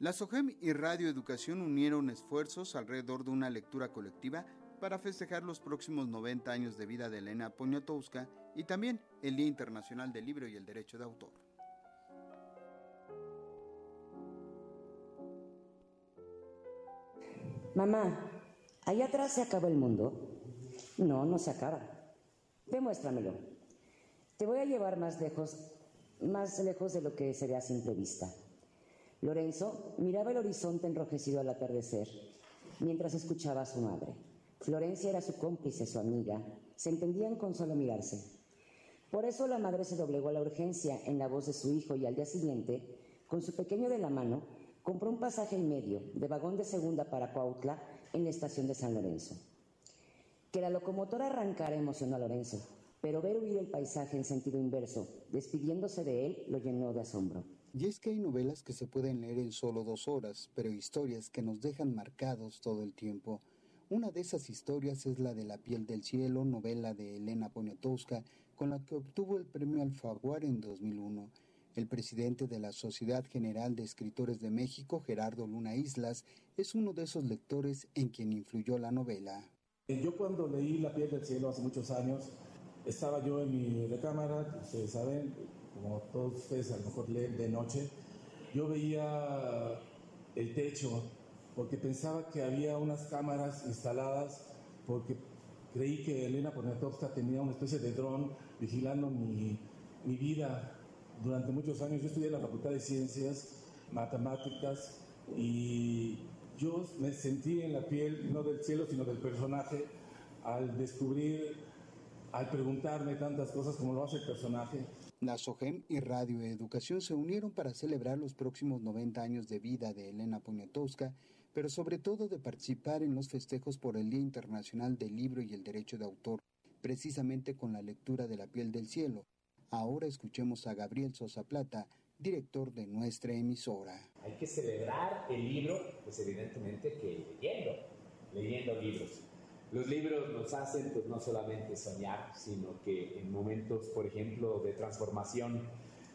La SOGEM y Radio Educación unieron esfuerzos alrededor de una lectura colectiva para festejar los próximos 90 años de vida de Elena Poniatowska y también el Día Internacional del Libro y el Derecho de Autor. Mamá, ¿allá atrás se acaba el mundo? No, no se acaba. Demuéstramelo. Te voy a llevar más lejos, más lejos de lo que se ve a simple vista. Lorenzo miraba el horizonte enrojecido al atardecer mientras escuchaba a su madre. Florencia era su cómplice, su amiga. Se entendían con solo mirarse. Por eso la madre se doblegó a la urgencia en la voz de su hijo y al día siguiente, con su pequeño de la mano, compró un pasaje en medio de vagón de segunda para Cuautla en la estación de San Lorenzo. Que la locomotora arrancara emocionó a Lorenzo, pero ver huir el paisaje en sentido inverso, despidiéndose de él, lo llenó de asombro. Y es que hay novelas que se pueden leer en solo dos horas, pero historias que nos dejan marcados todo el tiempo. Una de esas historias es la de La piel del cielo, novela de Elena Poniatowska, con la que obtuvo el premio Alfaguara en 2001. El presidente de la Sociedad General de Escritores de México, Gerardo Luna Islas, es uno de esos lectores en quien influyó la novela. Yo cuando leí La piel del cielo hace muchos años, estaba yo en mi recámara, ustedes saben, como todos ustedes a lo mejor leen de noche, yo veía el techo porque pensaba que había unas cámaras instaladas porque creí que Elena Poniatowska tenía una especie de dron vigilando mi, mi vida durante muchos años. Yo estudié en la Facultad de Ciencias, Matemáticas y yo me sentí en la piel, no del cielo, sino del personaje, al descubrir, al preguntarme tantas cosas como lo hace el personaje. La SOGEM y Radio Educación se unieron para celebrar los próximos 90 años de vida de Elena Poniatowska, pero sobre todo de participar en los festejos por el Día Internacional del Libro y el Derecho de Autor, precisamente con la lectura de La piel del cielo, Ahora escuchemos a Gabriel Sosa Plata, director de nuestra emisora. Hay que celebrar el libro, pues evidentemente que leyendo, leyendo libros. Los libros nos hacen pues no solamente soñar, sino que en momentos, por ejemplo, de transformación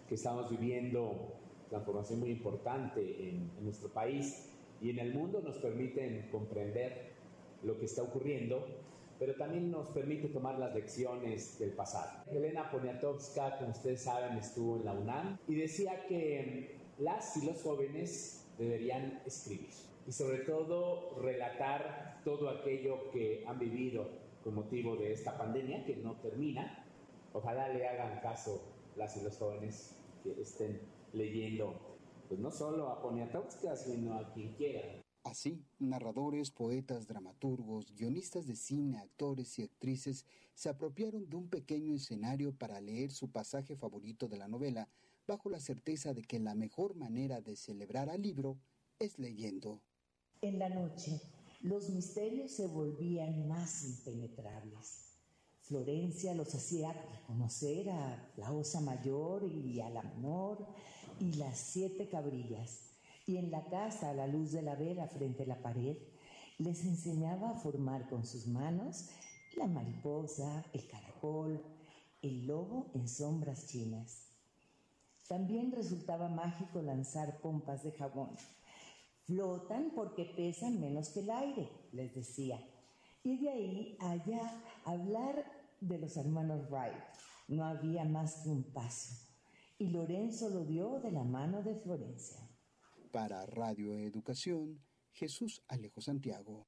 que estamos viviendo, transformación muy importante en, en nuestro país y en el mundo, nos permiten comprender lo que está ocurriendo pero también nos permite tomar las lecciones del pasado. Elena Poniatowska, como ustedes saben, estuvo en la UNAM y decía que las y los jóvenes deberían escribir y sobre todo relatar todo aquello que han vivido con motivo de esta pandemia que no termina. Ojalá le hagan caso las y los jóvenes que estén leyendo, pues no solo a Poniatowska, sino a quien quiera. Así, narradores, poetas, dramaturgos, guionistas de cine, actores y actrices se apropiaron de un pequeño escenario para leer su pasaje favorito de la novela, bajo la certeza de que la mejor manera de celebrar al libro es leyendo. En la noche, los misterios se volvían más impenetrables. Florencia los hacía reconocer a la osa mayor y a la menor y las siete cabrillas y en la casa a la luz de la vela frente a la pared les enseñaba a formar con sus manos la mariposa, el caracol, el lobo en sombras chinas. También resultaba mágico lanzar pompas de jabón. Flotan porque pesan menos que el aire, les decía. Y de ahí allá hablar de los hermanos Wright. No había más que un paso. Y Lorenzo lo dio de la mano de Florencia. Para Radio Educación, Jesús Alejo Santiago.